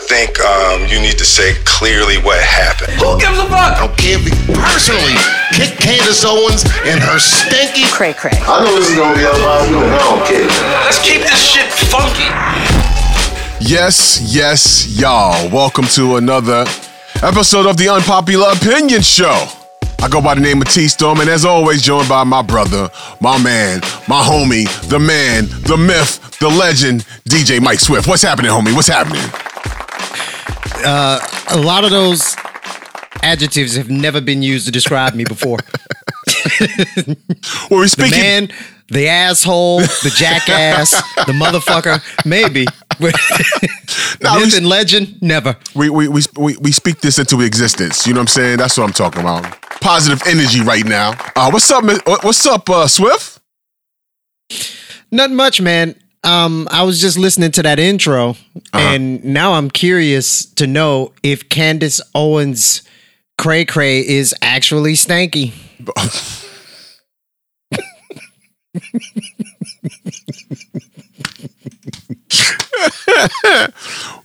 think um, you need to say clearly what happened. Who gives a fuck? I don't care if you personally kick Candace Owens and her stinky. Cray cray. I know this is gonna be a lot of I don't care. Let's keep this shit funky. Yes, yes, y'all. Welcome to another episode of the Unpopular Opinion Show. I go by the name of T Storm, and as always, joined by my brother, my man, my homie, the man, the myth, the legend, DJ Mike Swift. What's happening, homie? What's happening? A lot of those adjectives have never been used to describe me before. Well, we The speaking. man, the asshole, the jackass, the motherfucker, maybe. We- Myth and legend, never. we, we, we, we, we speak this into existence. You know what I'm saying? That's what I'm talking about. Positive energy right now. Uh, what's up, what's up, uh, Swift? Not much, man. Um, I was just listening to that intro, and now I'm curious to know if Candace Owens cray cray is actually stanky.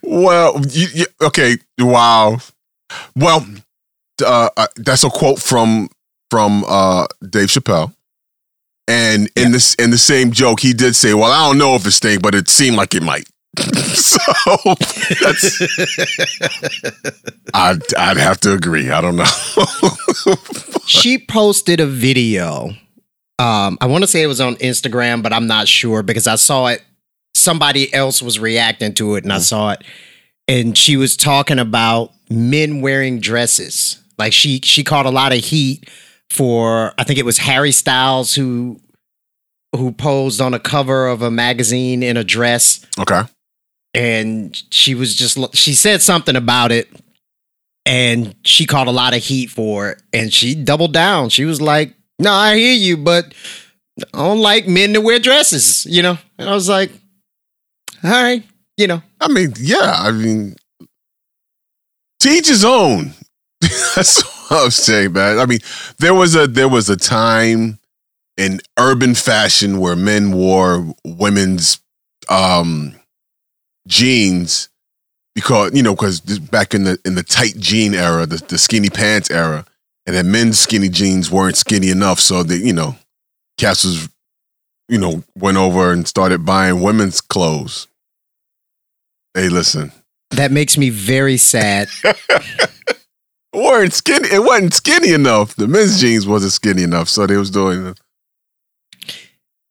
Well, you, you, okay, wow. Well, uh, uh, that's a quote from from uh, Dave Chappelle, and in this in the same joke, he did say, "Well, I don't know if it stink, but it seemed like it might." so that's, I'd I'd have to agree. I don't know. she posted a video. Um, I want to say it was on Instagram, but I'm not sure because I saw it. Somebody else was reacting to it, and I saw it, and she was talking about men wearing dresses. Like she she caught a lot of heat for I think it was Harry Styles who who posed on a cover of a magazine in a dress okay. and she was just she said something about it and she caught a lot of heat for it and she doubled down she was like no i hear you but i don't like men to wear dresses you know and i was like all right you know I mean, yeah. I mean, teach his own. That's what I was saying, man. I mean, there was a there was a time in urban fashion where men wore women's um jeans because you know because back in the in the tight jean era, the, the skinny pants era, and then men's skinny jeans weren't skinny enough, so that you know, Cass was you know went over and started buying women's clothes. Hey, listen. that makes me very sad weren't skinny. It wasn't skinny enough. The men's jeans wasn't skinny enough, so they was doing.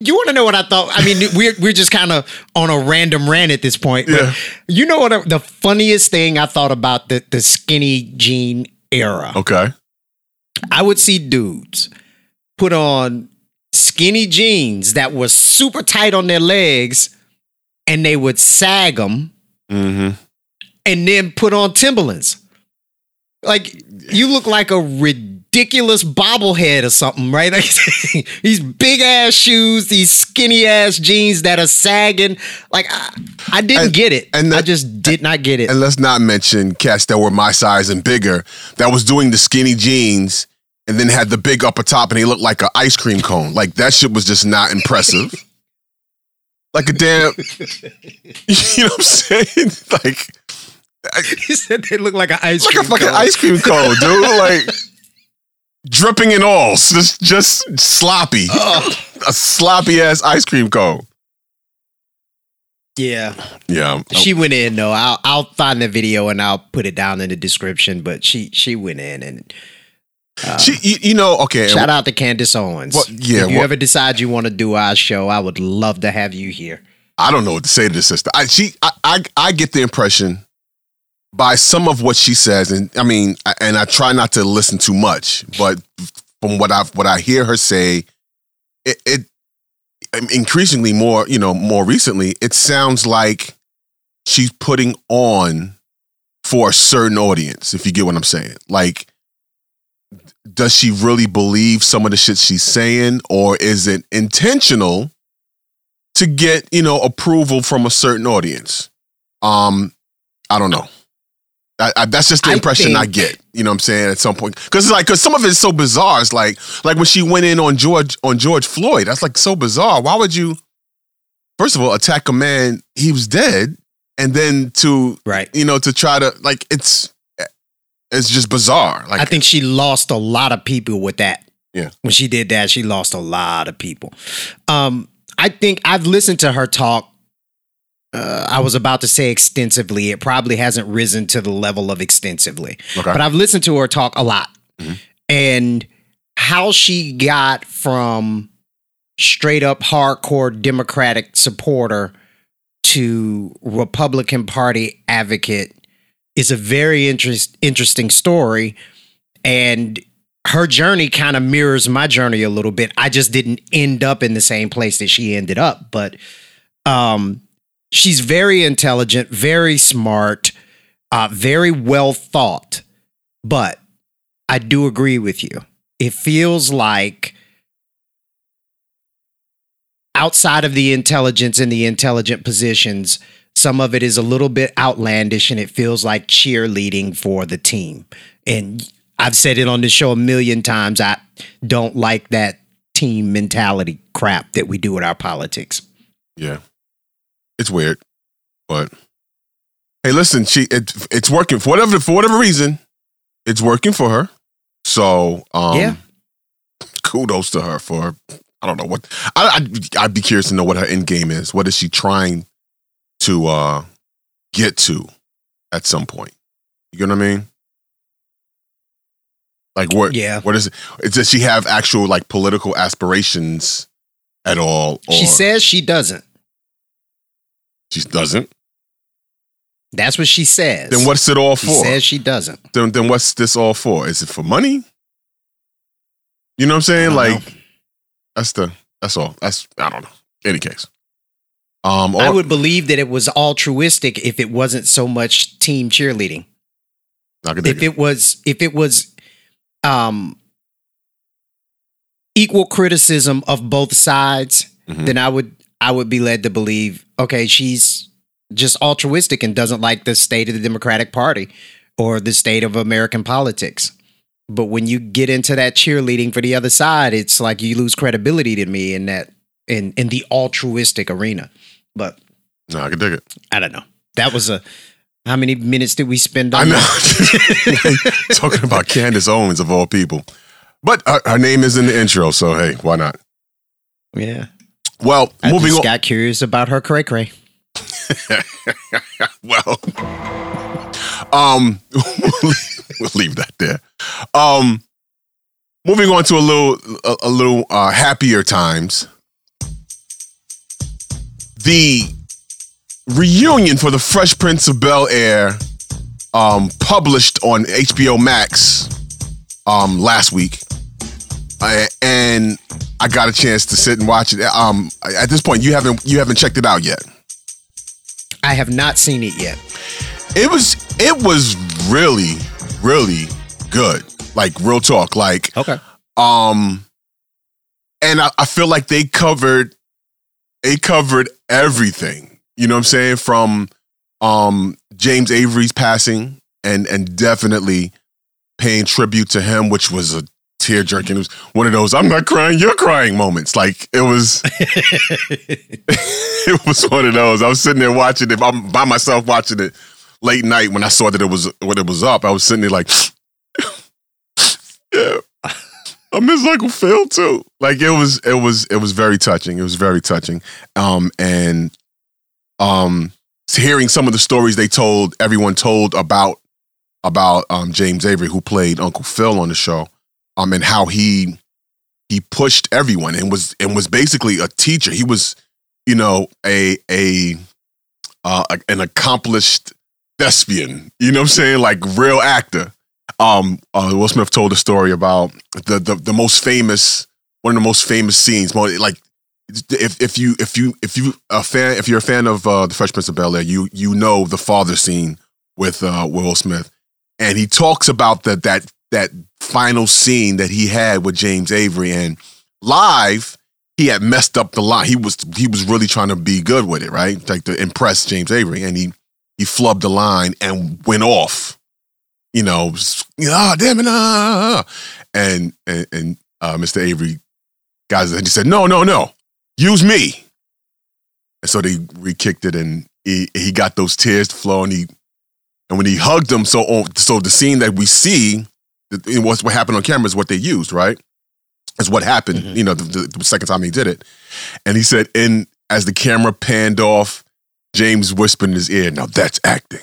you want to know what i thought i mean we're, we're just kind of on a random rant at this point but Yeah. you know what I- the funniest thing i thought about the, the skinny jean era Okay. I would see dudes put on skinny jeans that were super tight on their legs and they would sag them Mm-hmm. and then put on Timberlands. Like you look like a ridiculous bobblehead or something, right? Like, these big ass shoes, these skinny ass jeans that are sagging. Like I, I didn't And- get it. and I just did not get it. And let's not mention cats that were my size and bigger that was doing the skinny jeans and then had the big upper top and he looked like an ice cream cone. Like that shit was just not impressive. like a damn, you know what I'm saying? Like, he said they look like an ice cream. like cream. a fucking cone. ice cream cone, dude. Like dripping in all, just just sloppy, a sloppy ass ice cream cone. Yeah. Yeah, She went in though. I'll I'll find the video and I'll put it down in the description. But she she went in and uh, she, you, you know, okay. shout out to Candace Owens. What- yeah, if you what- ever decide you want to do our show, I would love to have you here. I don't know what to say to this sister. I she I, I I get the impression by some of what she says, and I mean, and I try not to listen too much, but from what I what I hear her say, it, it increasingly more, you know, more recently, it sounds like she's putting on for a certain audience. If you get what I'm saying, like. Does she really believe some of the shit she's saying, or is it intentional to get you know approval from a certain audience. Um, I don't know. I, I, that's just the impression I think- get. You know what I'm saying at some point because it's like because some of it's so bizarre. It's like like when she went in on George on George Floyd. That's like so bizarre. Why would you? First of all, attack a man. He was dead. and then to Right. you know to try to like it's it's just bizarre. Like I think she lost a lot of people with that. Yeah. When she did that, she lost a lot of people. Um, I think I've listened to her talk. Uh, I was about to say extensively. It probably hasn't risen to the level of extensively, Okay. but I've listened to her talk a lot. Mhm. And how she got from straight up hardcore Democratic supporter to Republican Party advocate is a very interest, interesting story. And her journey kind of mirrors my journey a little bit. I just didn't end up in the same place that she ended up. But um, she's very intelligent, very smart, uh, very well thought. But I do agree with you. It feels like outside of the intelligence and the intelligent positions, some of it is a little bit outlandish and it feels like cheerleading for the team. And I've said it on the show a million times. I don't like that team mentality crap that we do with our politics. Yeah, it's weird, but hey, listen, she it, it's working for whatever for whatever reason, it's working for her. So um, Yeah. kudos to her for I don't know what I I'd, I'd be curious to know what her end game is. What is she trying to uh get to at some point? You know what I mean? Like what? Yeah. What is it? Does she have actual like political aspirations at all? Or She says she doesn't. She doesn't. That's what she says. Then what's it all she for? says she doesn't. then, then what's this all for? Is it for money? You know what I'm saying? Like know. that's the that's all. That's I don't know. Any case. Um I would believe that it was altruistic if it wasn't so much team cheerleading. I could dig if it. it was if it was um equal criticism of both sides Mhm. then i would i would be led to believe okay she's just altruistic and doesn't like the state of the democratic party or the state of american politics but when you get into that cheerleading for the other side it's like you lose credibility to me in that in in the altruistic arena but No, I could dig it. i don't know that was a how many minutes did we spend on I know. Talking about Candace Owens of all people. But her, her name is in the intro, so hey, why not? yeah Well, I moving just on. got curious about her cray cray. well, um, we'll leave that there. Um, moving on to a little, a, a little uh, happier times. The reunion for the Fresh Prince of Bel Air, um, published on HBO Max, um, last week, I, and I got a chance to sit and watch it. Um, at this point, you haven't you haven't checked it out yet. I have not seen it yet. it was it was really really good like real talk like Okay. um and I, I feel like they covered they covered everything you know what i'm saying from um james avery's passing and and definitely paying tribute to him which was a tear jerking it was one of those i'm not crying you're crying moments like it was it was one of those. I was sitting there watching it. I'm by myself watching it late night when I saw that it was when it was up. I was sitting there like, yeah, I miss Uncle Phil too. Like it was, it was, it was very touching. It was very touching. Um, and um, hearing some of the stories they told, everyone told about about um James Avery, who played Uncle Phil on the show, um, and how he he pushed everyone and was and was basically a teacher. He was you know, a a uh, an accomplished thespian. You know what I'm saying? Like real actor. Um, uh, Will Smith told a story about the, the the most famous one of the most famous scenes. Like if if you if you if you a fan if you're a fan of uh, the Fresh Prince of Bel Air, you you know the father scene with uh, Will Smith, and he talks about that that that final scene that he had with James Avery and live he had messed up the line. He was he was really trying to be good with it, right? Like to impress James Avery, and he he flubbed the line and went off. You know, ah, damn it, ah, and and, and uh, Mr. Avery guys, and he said, no, no, no, use me. And so they re-kicked it, and he he got those tears to flow, and he and when he hugged him, so so the scene that we see, what's what happened on camera is what they used, right? Is what happened, Mhm. you know, the, the, the second time he did it, and he said, in as the camera panned off, James whispered in his ear, "Now that's acting."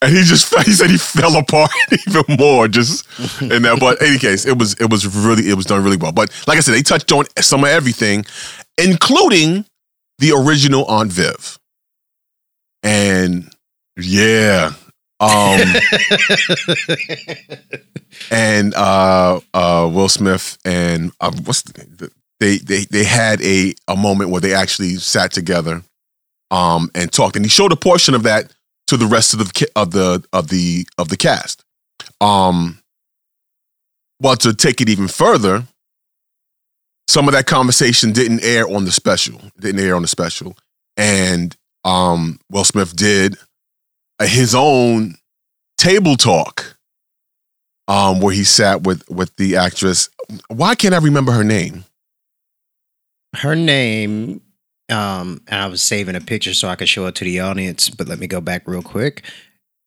And he just he said he fell apart even more just in that. But in any case, it was it was really it was done really well. But like I said, they touched on some of everything, including the original Aunt Viv. And yeah. Um and uh uh Will Smith and uh, what's the, they they they had a a moment where they actually sat together um and talked and he showed a portion of that to the rest of the of the of the of the cast. Um well to take it even further some of that conversation didn't air on the special didn't air on the special. And um Will Smith did his own table talk um where he sat with with the actress why can't I remember her name Her name, um, and I was saving a picture so I could show it to the audience, but let me go back real quick.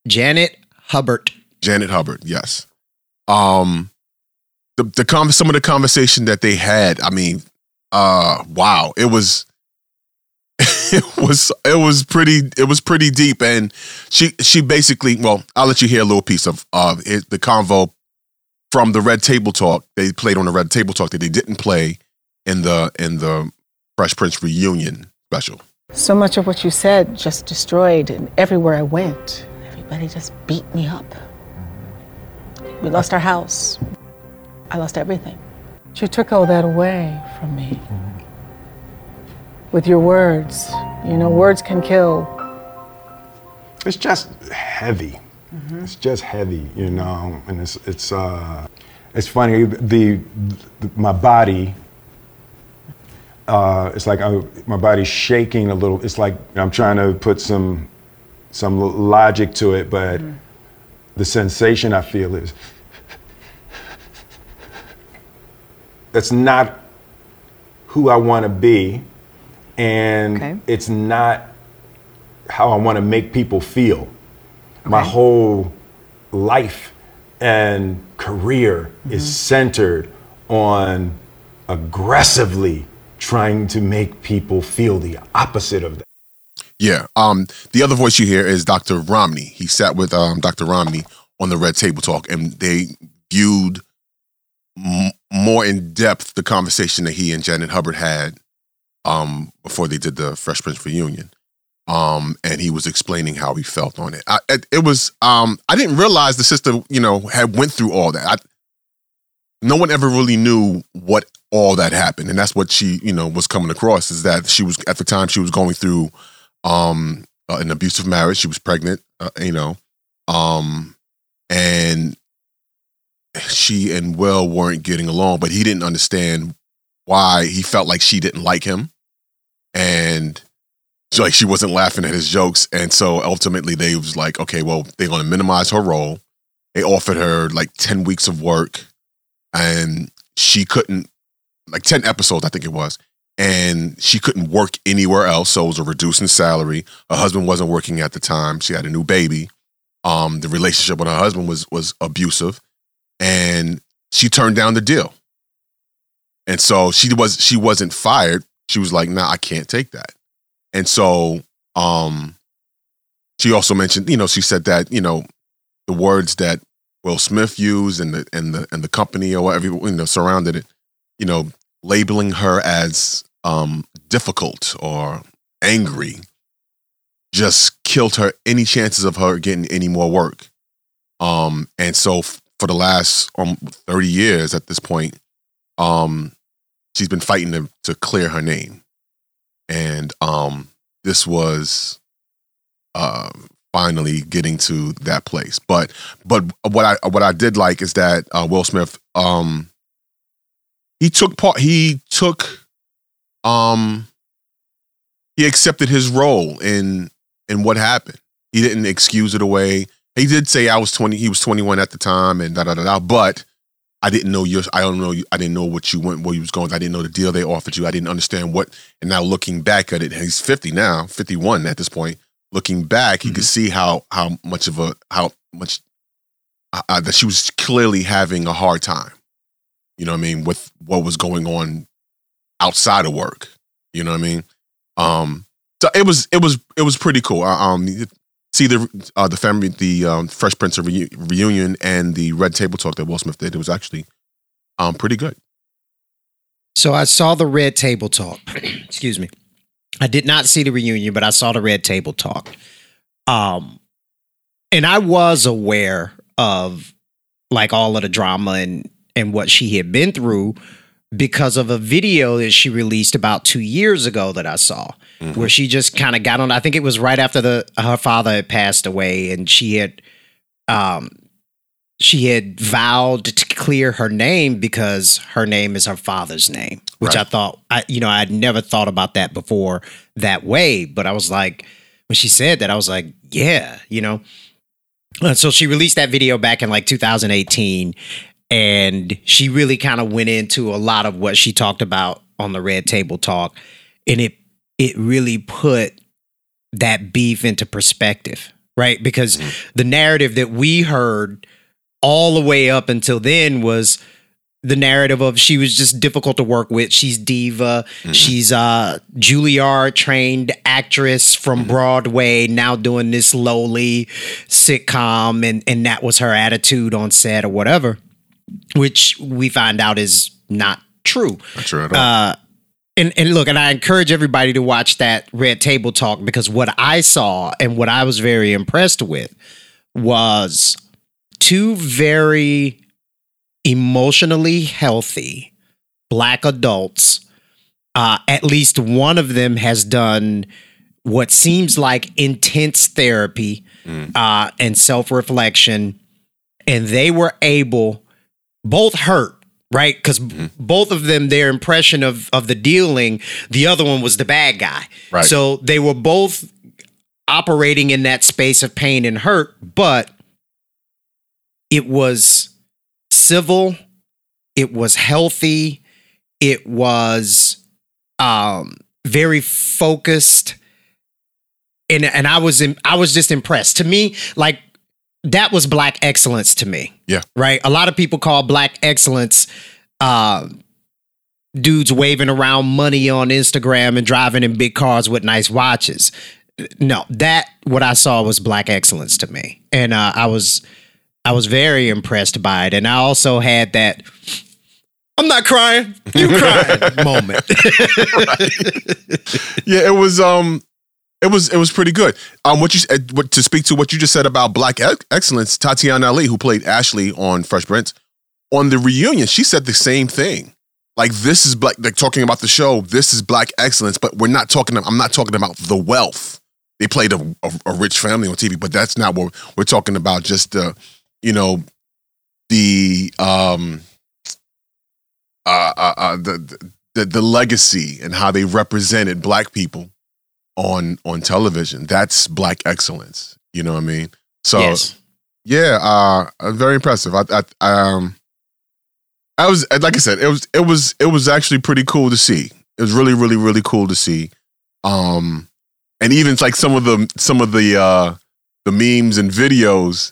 Janet Hubert. Janet Hubert, yes. Um the the con- some of the conversation that they had, I mean, uh wow, it was it was it was pretty it was pretty deep and she she basically, well, I'll let you hear a little piece of uh it, the convo from the Red Table Talk. They played on the Red Table Talk that they didn't play in the in the Fresh Prince reunion special. So much of what you said just destroyed, and everywhere I went, everybody just beat me up. We lost our house. I lost everything. You took all that away from me. With your words. You know, words can kill. it's just heavy. It's just heavy, you know, and it's it's uh, it's funny. The, the my body, uh, it's like I, my body's shaking a little. It's like I'm trying to put some some logic to it, but the sensation I feel is that's not who I want to be, and Okay. it's not how I want to make people feel. My whole life and career is centered on aggressively trying to make people feel the opposite of that. Yeah. Um, the other voice you hear is Dr. Romney. He sat with um, Dr. Romney on the Red Table Talk, and they viewed m- more in depth the conversation that he and Janet Hubert had um, before they did the Fresh Prince reunion. Um, and he was explaining how he felt on it. I, it, it was um, I didn't realize the sister, you know, had went through all that. I, no one ever really knew what all that happened, and that's what she, you know, was coming across is that she was at the time she was going through um uh, an abusive marriage she was pregnant uh, you know um and she and will weren't getting along but he didn't understand why he felt like she didn't like him and like she wasn't laughing at his jokes. And so ultimately they was like okay well they're to minimize her role. They offered her like 10 weeks of work and she couldn't like 10 episodes i think it was and she couldn't work anywhere else. So it was a reducing salary. Her husband wasn't working at the time. She had a new baby. Um the relationship with her husband was was abusive and she turned down the deal. And so she was she wasn't fired she was like nah i can't take that and so um she also mentioned you know she said that you know the words that will smith used and the and the and the company or whatever you know surrounded it you know labeling her as um, difficult or angry just killed her any chances of her getting any more work. Um, and so f- for the last um, 30 years at this point, um, she's been fighting to, to clear her name. And um, this was uh, finally getting to that place. But but what I what I did like is that uh, Will Smith um, he took part he took um he accepted his role in in what happened he didn't excuse it away he did say i was 20 he was 21 at the time and da da da da but i didn't know your i don't know you i didn't know what you went where you was going i didn't know the deal they offered you i didn't understand what and now looking back at it he's 50 now 51 at this point looking back, you could see how how much of a how much uh, uh, that she was clearly having a hard time. You know what I mean with what was going on outside of work. You know what I mean. Um, so it was it was it was pretty cool. Um, see the uh, the family the um, Fresh Prince of Reu- reunion and the Red Table Talk that Will Smith did. It was actually um pretty good. So I saw the Red Table Talk. Excuse me. I did not see the reunion, but I saw the Red Table Talk. Um, and I was aware of like all of the drama and and what she had been through because of a video that she released about two years ago that I saw, where she just kind of got on. I think it was right after the her father had passed away, and she had um she had vowed to clear her name because her name is her father's name, which I thought I you know I'd never thought about that before that way, but I was like when she said that I was like yeah, you know. Uh, so she released that video back in like 2018 and she really kind of went into a lot of what she talked about on the red table talk and it it really put that beef into perspective right? Because mm-hmm. the narrative that we heard all the way up until then was the narrative of she was just difficult to work with. She's diva. Mm-hmm. She's a juilliard trained actress from mm-hmm. broadway now doing this lowly sitcom and and that was her attitude on set or whatever which we find out is not true. Not sure at all. uh, and and look, and I encourage everybody to watch that Red Table Talk because what I saw and what I was very impressed with was two very emotionally healthy black adults. Uh, at least one of them has done what seems like intense therapy uh, and self reflection, and they were able, both hurt, right? Because both of them, their impression of of the dealing, the other one was the bad guy. Right. So they were both operating in that space of pain and hurt, but it was civil, it was healthy, it was um very focused and and I was in, I was just impressed. To me, like that was black excellence to me. Yeah. Right? A lot of people call black excellence uh dudes waving around money on Instagram and driving in big cars with nice watches. No, that what I saw was black excellence to me. And uh I was I was very impressed by it. And I also had that I'm not crying, you crying moment. yeah, it was um it was it was pretty good. Um what you uh, what to speak to what you just said about black ex- excellence, Tatyana Ali who played Ashley on Fresh Prince on the reunion, she said the same thing. Like this is black like talking about the show, this is black excellence, but we're not talking I'm not talking about the wealth. They played a, a, a rich family on TV, but that's not what we're talking about just the you know the um uh, uh, uh the, the the legacy and how they represented black people on on television. That's black excellence. You know what I mean? So yes. yeah, uh, uh, very impressive. I, I um, I was like I said, it was it was it was actually pretty cool to see. It was really really really cool to see. Um, and even like some of the some of the uh the memes and videos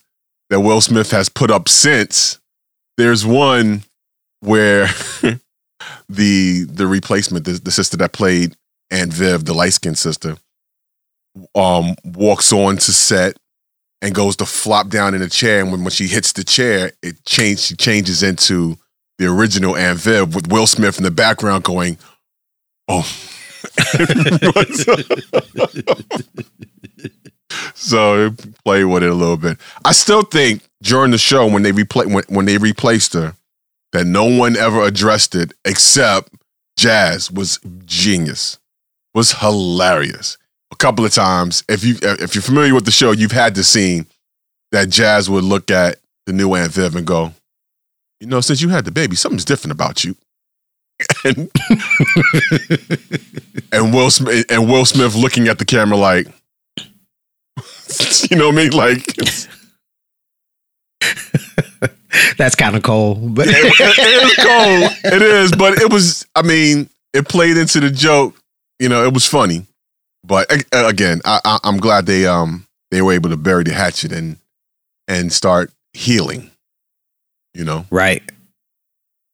that Will Smith has put up since. There's one where the the replacement, the, the sister that played Aunt Viv, the light skinned sister, um, walks on to set and goes to flop down in a chair. And when, when she hits the chair, it change she changes into the original Aunt Viv with Will Smith in the background going, "Oh." so play with it a little bit. I still think during the show when they repla- when, when they replaced her, that no one ever addressed it except Jazz was genius, was hilarious. A couple of times, if you if you're familiar with the show, you've had the scene that Jazz would look at the new Aunt Viv and go, "You know, since you had the baby, something's different about you." and and Will Smith and Will Smith looking at the camera like, you know what I mean, like. That's kind of cold, but it, it is cold. It is, but it was. I mean, it played into the joke. You know, it was funny. But again, I, I, I'm glad they um they were able to bury the hatchet and and start healing. You know, Right.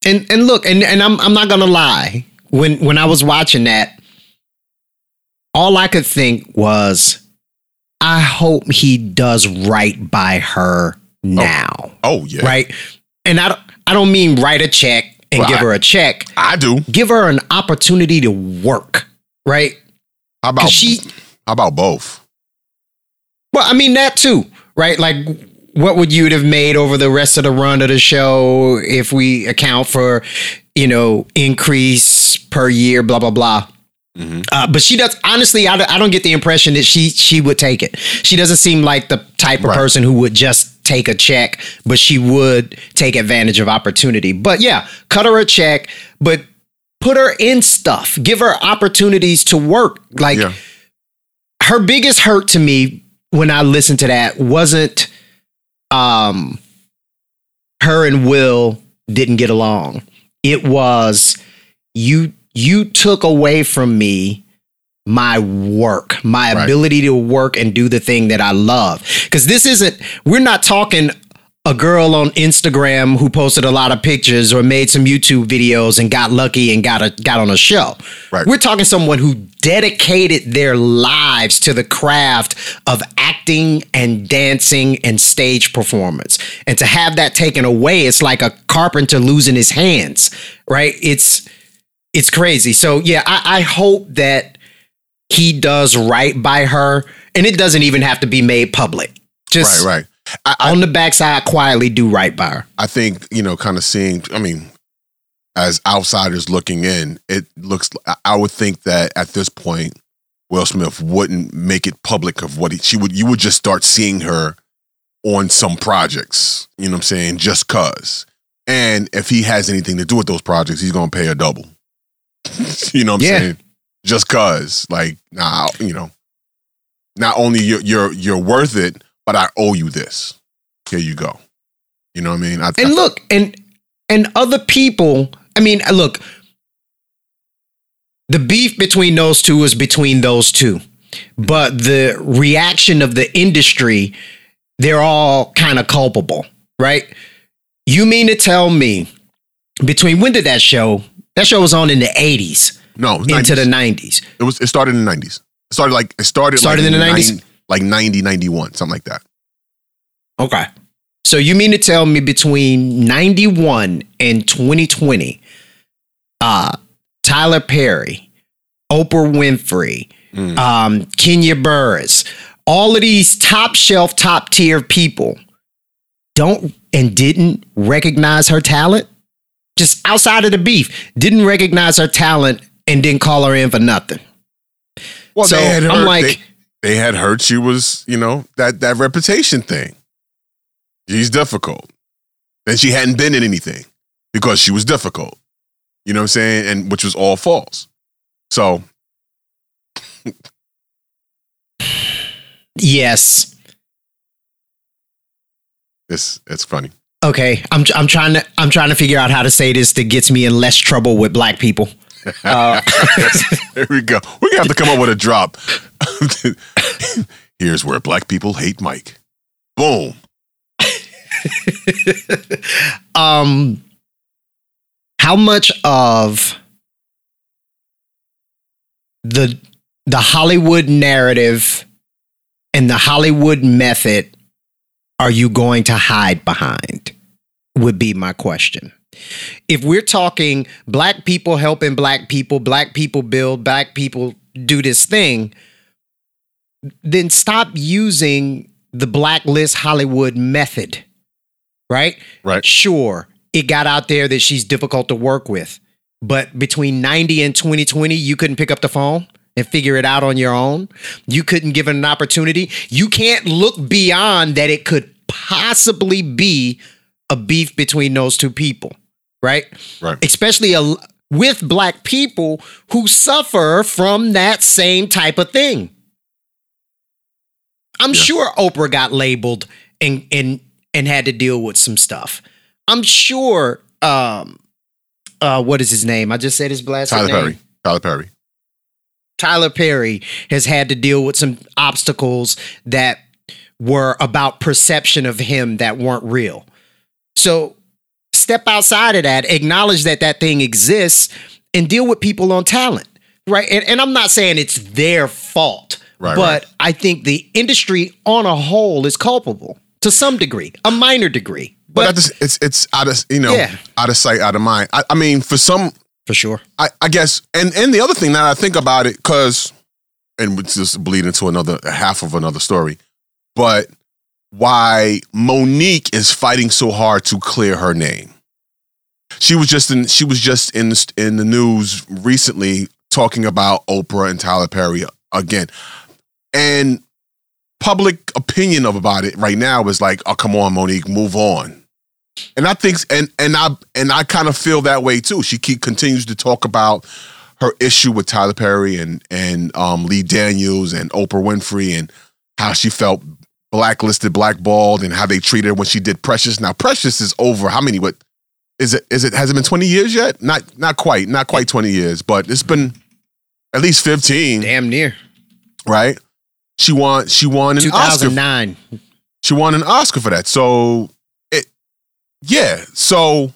And and look, and, and I'm I'm not gonna lie. When when I was watching that, all I could think was, I hope he does right by her now. oh yeah, Right. And I don't I don't mean write a check and Well, give I- her a check. I do. Give her an opportunity to work. Right. How about she how about both? Well, I mean that too, right? Like, what would you have made over the rest of the run of the show if we account for, you know, increase per year, blah blah blah. Uh, but she does. Honestly, I, don't- I don't get the impression that she she would take it. She doesn't seem like the type of Right. person who would just take a check, but she would take advantage of opportunity. But yeah, cut her a check, but put her in stuff. Give her opportunities to work. Like Yeah. her biggest hurt to me when I listened to that wasn't um her and Will didn't get along. It was you you took away from me my work, my Right. ability to work and do the thing that I love. Cuz this isn't we're not talking a girl on Instagram who posted a lot of pictures or made some YouTube videos and got lucky and got a got on a show. Right. We're talking someone who dedicated their lives to the craft of acting and dancing and stage performance. And to have that taken away, it's like a carpenter losing his hands, right? It's it's crazy. So yeah, I, I hope that he does right by her, and it doesn't even have to be made public. Just Right, right. I, I, on the backside, quietly do right by her. I think you know, kind of seeing. I mean, as outsiders looking in, it looks. I- would think that at this point, Will Smith wouldn't make it public of what he, she would. You would just start seeing her on some projects. You know what I'm saying? Just cause. And if he has anything to do with those projects, he's gonna pay a double. you know what I'm Yeah. saying? Just cause, like, nah, you know, not only you're you're you're worth it, but I owe you this. Here you go. You know what I mean? I, I- And look, and and other people. I mean, look. The beef between those two is between those two, but the reaction of the industry, they're all kind of culpable, right? You mean to tell me between when did that show? That show was on in the eighties no, into 90s. the nineties. It was. It started in the nineties. It started like it started. Started like in the 90s? Like 90, 91, something like that. Okay. So you mean to tell me between 91 and 2020, uh, Tyler Perry, Oprah Winfrey, Mm. um, Kenya Barris, all of these top shelf, top tier people don't and didn't recognize her talent? Just outside of the beef, didn't recognize her talent and didn't call her in for nothing. Well, So, they had I'm like- they, they had heard she was, you know, that that reputation thing. She's difficult, and she hadn't been in anything because she was difficult. You know what I'm saying? And which was all false. So Yes. it's it's funny. Okay, I'm I'm trying to I'm trying to figure out how to say this that gets me in less trouble with black people. Uh, There we go. We're have to come up with a drop. Here's where black people hate Mike. Boom. um, how much of the the Hollywood narrative and the Hollywood method are you going to hide behind? Would be my question. If we're talking black people helping black people, black people build, black people do this thing, then stop using the blacklist Hollywood method, right? Right. Sure, it got out there that she's difficult to work with, but between 90 and 2020, you couldn't pick up the phone and figure it out on your own. You couldn't give it an opportunity. You can't look beyond that it could possibly be a beef between those two people, right? Right. Especially a, with black people who suffer from that same type of thing. I'm Yeah. sure Oprah got labeled and and and had to deal with some stuff. I'm sure um uh what is his name? I just said his last Tyler name. Perry. Tyler Perry. Tyler Perry has had to deal with some obstacles that were about perception of him that weren't real. So step outside of that, acknowledge that that thing exists, and deal with people on talent, right? And, and I'm not saying it's their fault, Right, but right. I think the industry on a whole is culpable to some degree, a minor degree. But, But, just, it's it's out of you know Yeah. out of sight, out of mind. I, I mean, for some, for sure. I, I guess, and and the other thing that I think about it, because, and it's just bleed into another half of another story, but why Mo'Nique is fighting so hard to clear her name. She was just in she was just in the, in the news recently talking about Oprah and Tyler Perry again, and public opinion of about it right now is like, oh come on, Mo'Nique, move on. And I think, and and I and I kind of feel that way too. She keep continues to talk about her issue with Tyler Perry and and um, Lee Daniels and Oprah Winfrey and how she felt blacklisted, blackballed, and how they treated her when she did Precious. Now Precious is over. How many? What is it? Is it? Has it been twenty years yet? Not not quite. Not quite twenty years, but it's been at least fifteen. Damn near. Right? She won. She won an Oscar 2009. she won an Oscar for that. So it yeah. So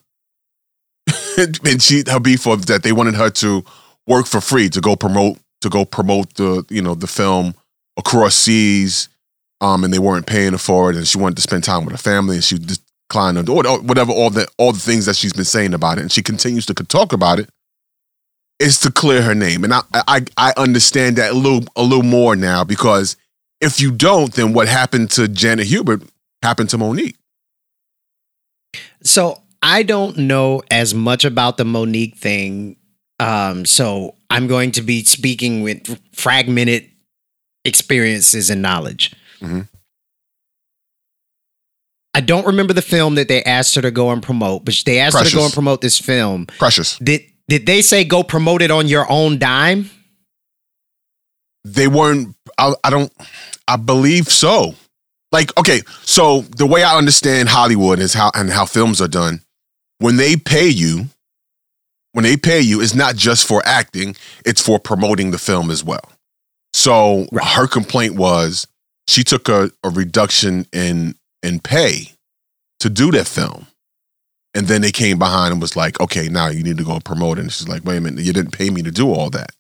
and she her beef was that they wanted her to work for free to go promote to go promote the you know the film across seas. Um, and they weren't paying her for it, and she wanted to spend time with her family, and she declined or whatever all the all the things that she's been saying about it, and she continues to talk about it. Is to clear her name, and I I I understand that a little a little more now because if you don't, then what happened to Janet Hubert happened to Mo'Nique. So I don't know as much about the Mo'Nique thing. Um, so I'm going to be speaking with fragmented experiences and knowledge. Mhm. I don't remember the film that they asked her to go and promote, but they asked her to go and promote this film. Precious. Did did they say go promote it on your own dime? They weren't. I, I don't. I believe so. Like okay, so the way I understand Hollywood is how and how films are done. When they pay you, when they pay you, it's not just for acting; it's for promoting the film as well. So her complaint was she took a, a reduction in in pay to do that film. And then they came behind and was like, okay, now you need to go promote it. And she's like, wait a minute, you didn't pay me to do all that.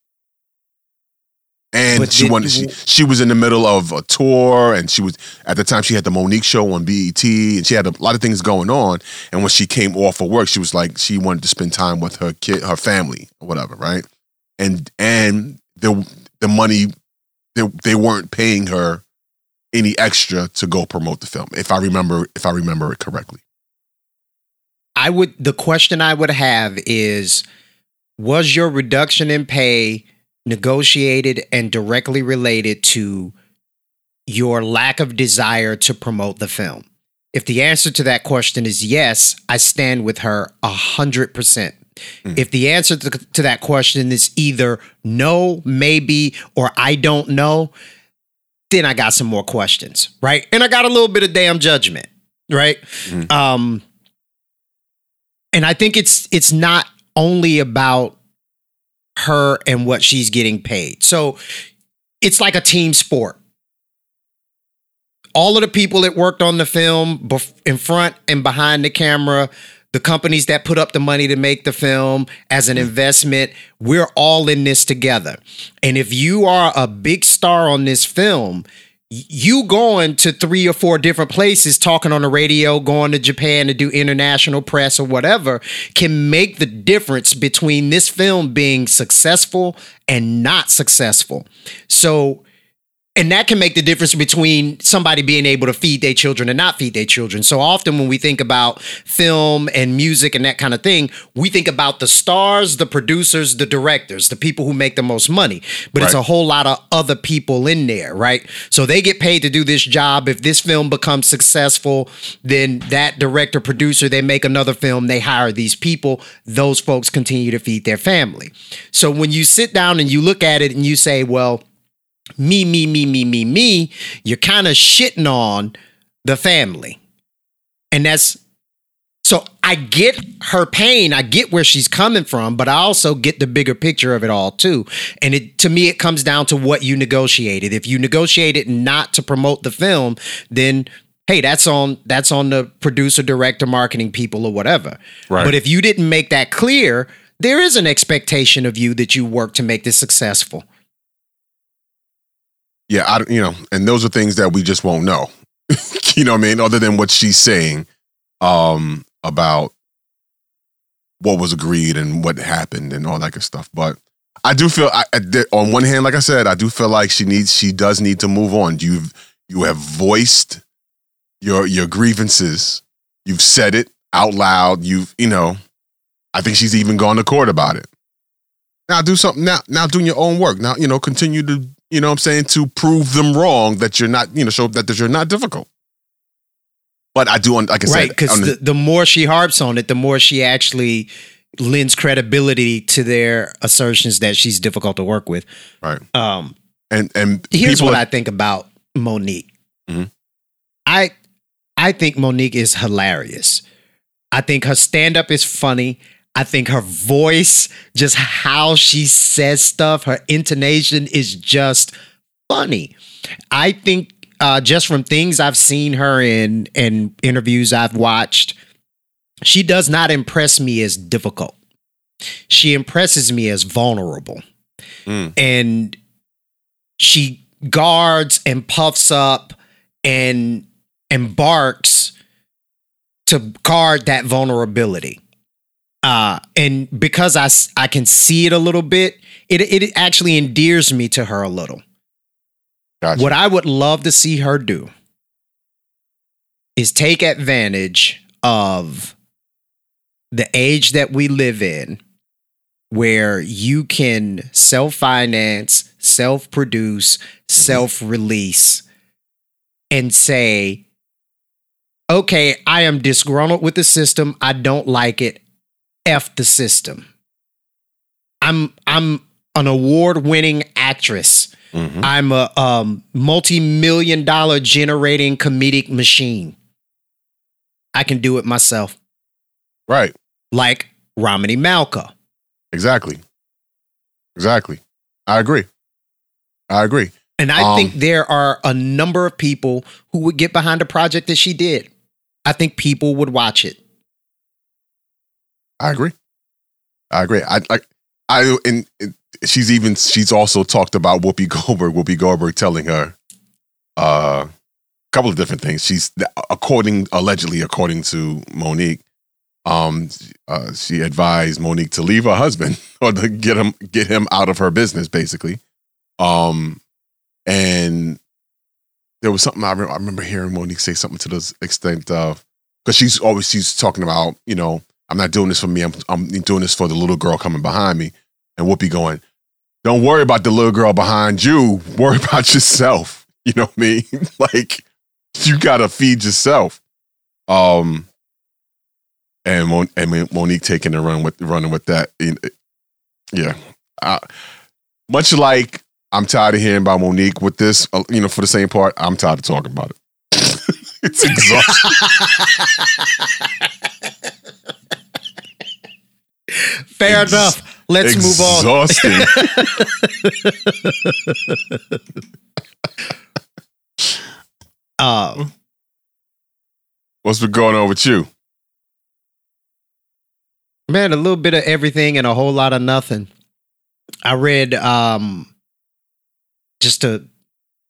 And But she wanted she, she was in the middle of a tour and she was at the time she had the Mo'Nique show on BET and she had a lot of things going on. And when she came off of work, she was like, she wanted to spend time with her kid, her family, or whatever, right? And and the the money they, they weren't paying her any extra to go promote the film, if I remember if I remember it correctly. I would the question I would have is was your reduction in pay negotiated and directly related to your lack of desire to promote the film? If the answer to that question is yes, I stand with her a hundred percent. Hmm. If the answer to, to that question is either no, maybe, or I don't know, then I got some more questions, right? And I got a little bit of damn judgment, right? Um, and I think it's it's not only about her and what she's getting paid. So it's like a team sport. All of the people that worked on the film bef- in front and behind the camera, the companies that put up the money to make the film as an investment, we're all in this together. And if you are a big star on this film, you going to three or four different places talking on the radio going to japan to do international press or whatever can make the difference between this film being successful and not successful so and that can make the difference between somebody being able to feed their children and not feed their children. So often when we think about film and music and that kind of thing, we think about the stars, the producers, the directors, the people who make the most money. But it's a whole lot of other people in there, right? So they get paid to do this job. If this film becomes successful, then that director, producer, they make another film, they hire these people. Those folks continue to feed their family. So when you sit down and you look at it and you say, well, me, me, me, me, me, me, you're kind of shitting on the family. And that's So I get her pain, I get where she's coming from, but I also get the bigger picture of it all too. And it to me it comes down to what you negotiated. If you negotiated not to promote the film, then hey, that's on that's on the producer, director, marketing people or whatever. Right. But if you didn't make that clear, there is an expectation of you that you work to make this successful. Yeah, I don't- you know, and those are things that we just won't know. you know what I mean? Other than what she's saying um about what was agreed and what happened and all that good stuff. But I do feel I, on one hand, like I said, I do feel like she needs she does need to move on. You've you have voiced your your grievances. You've said it out loud. You've you know, I think she's even gone to court about it. Now do something now now doing your own work. Now, you know, continue to, you know what I'm saying, to prove them wrong that you're not, you know, show that, that you're not difficult. But I do, like I right because the- the, more she harps on it the more she actually lends credibility to their assertions that she's difficult to work with right. um And and here's what are- i think about Mo'Nique Mhm. i i think Mo'Nique is hilarious i think her stand-up is funny i think her voice just how she says stuff her intonation is just funny i think uh, just from things I've seen her in and interviews I've watched, she does not impress me as difficult. She impresses me as vulnerable. Mm. And she guards and puffs up and embarks to guard that vulnerability. Uh, and because I, I can see it a little bit, it, it actually endears me to her a little. Gotcha. What I would love to see her do is take advantage of the age that we live in where you can self finance, self produce, self release, and say, okay, I am disgruntled with the system. I don't like it. F the system. I'm I'm an award winning actress. Mhm. I'm a um, multi-million dollar generating comedic machine. I can do it myself, Right. like Romany Malco. Exactly. Exactly. I agree. I agree. And I Um, think there are a number of people who would get behind a project that she did. I think people would watch it. I agree. I agree. I like. I and, and she's even she's also talked about Whoopi Goldberg. Whoopi Goldberg telling her uh, a couple of different things. She's according allegedly according to Mo'Nique. Um, uh, she advised Mo'Nique to leave her husband or to get him get him out of her business, basically. Um, and there was something I, re- I remember hearing Mo'Nique say something to the extent of because she's always she's talking about you know I'm not doing this for me. I'm I'm doing this for the little girl coming behind me. And Whoopi going don't worry about the little girl behind you. Worry about yourself. You know what I mean? Like you gotta feed yourself. Um and Mon- and Mo'Nique taking the run with running with that. Yeah. Uh, much like I'm tired of hearing about Mo'Nique with this uh, you know for the same part I'm tired of talking about it. It's exhausting Fair Ex- enough. Let's move on. exhausting Uh, what's been going on with you man, a little bit of everything and a whole lot of nothing. I read um just to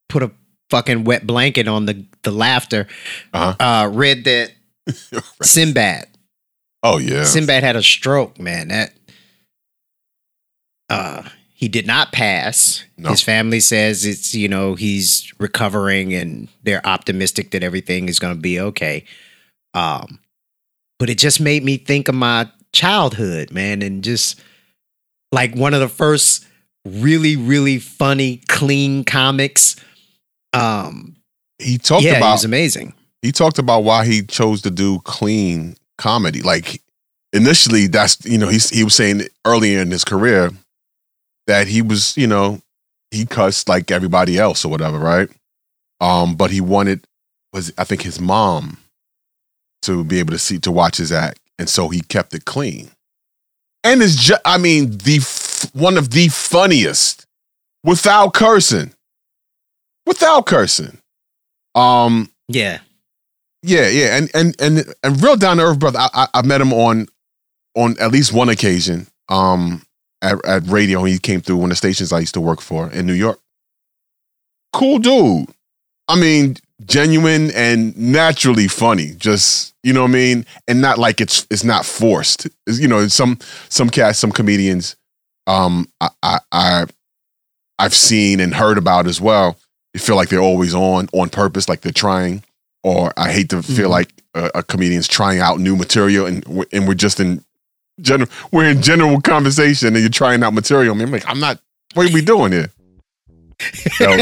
put a fucking wet blanket on the the laughter. Uh-huh. Uh read that Sinbad. Oh yeah Sinbad had a stroke, man. That uh he did not pass. No. His family says it's, you know, he's recovering and they're optimistic that everything is going to be okay. Um but it just made me think of my childhood, man, and just like one of the first really really funny clean comics. Um he talked yeah, about was amazing. he talked about why he chose to do clean comedy. Like initially, that's you know he's he was saying earlier in his career that he was you know he cussed like everybody else or whatever, right? Um, but he wanted was I think his mom to be able to see to watch his act, and so he kept it clean. And it's just, I mean, the f- one of the funniest without cursing, without cursing. Um, Yeah. yeah, yeah, and and and and real down to earth brother. I, I I met him on on at least one occasion. Um, at, at radio, he came through one of the stations I used to work for in New York. Cool dude. I mean, genuine and naturally funny. Just you know what I mean, and not like it's it's not forced. It's, you know, some some cast, some comedians, um, I I, I I've seen and heard about as well. They feel like they're always on on purpose, like they're trying. Or I hate to feel Mhm. like a, a comedian's trying out new material, and and we're just in general we're in general conversation, and you're trying out material. I mean, I'm like, I'm not. What are we doing here? So,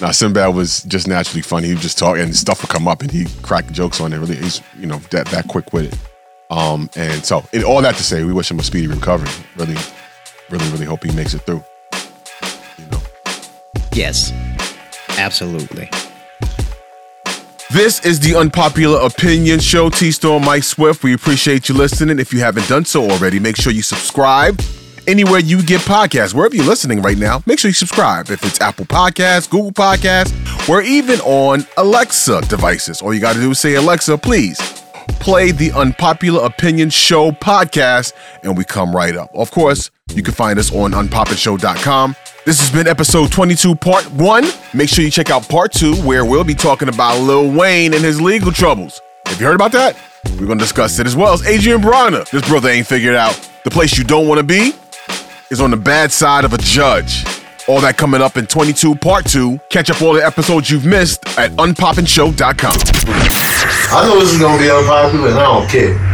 now Sinbad was just naturally funny. He would just talk, and stuff would come up, and he cracked jokes on it. Really, he's you know that that quick with it. Um, and so and all that to say, we wish him a speedy recovery. Really, really, really hope he makes it through. You know. Yes. Absolutely. This is the Unpopular Opinion Show. T Storm Mike Swift. We appreciate you listening. If you haven't done so already, make sure you subscribe anywhere you get podcasts. Wherever you're listening right now, make sure you subscribe. If it's Apple Podcasts, Google Podcasts, we're even on Alexa devices. All you got to do is say, Alexa, please play the Unpopular Opinion Show podcast, and we come right up. Of course, you can find us on unpopinshow.com. This has been episode 22, part one. Make sure you check out part two, where we'll be talking about Lil Wayne and his legal troubles. Have you heard about that? We're going to discuss it as well as Adrien Broner. This brother ain't figured out the place you don't want to be is on the bad side of a judge. All that coming up in 22, part two. Catch up all the episodes you've missed at unpopinshow.com. I know this is gonna be unpopular, and I don't care.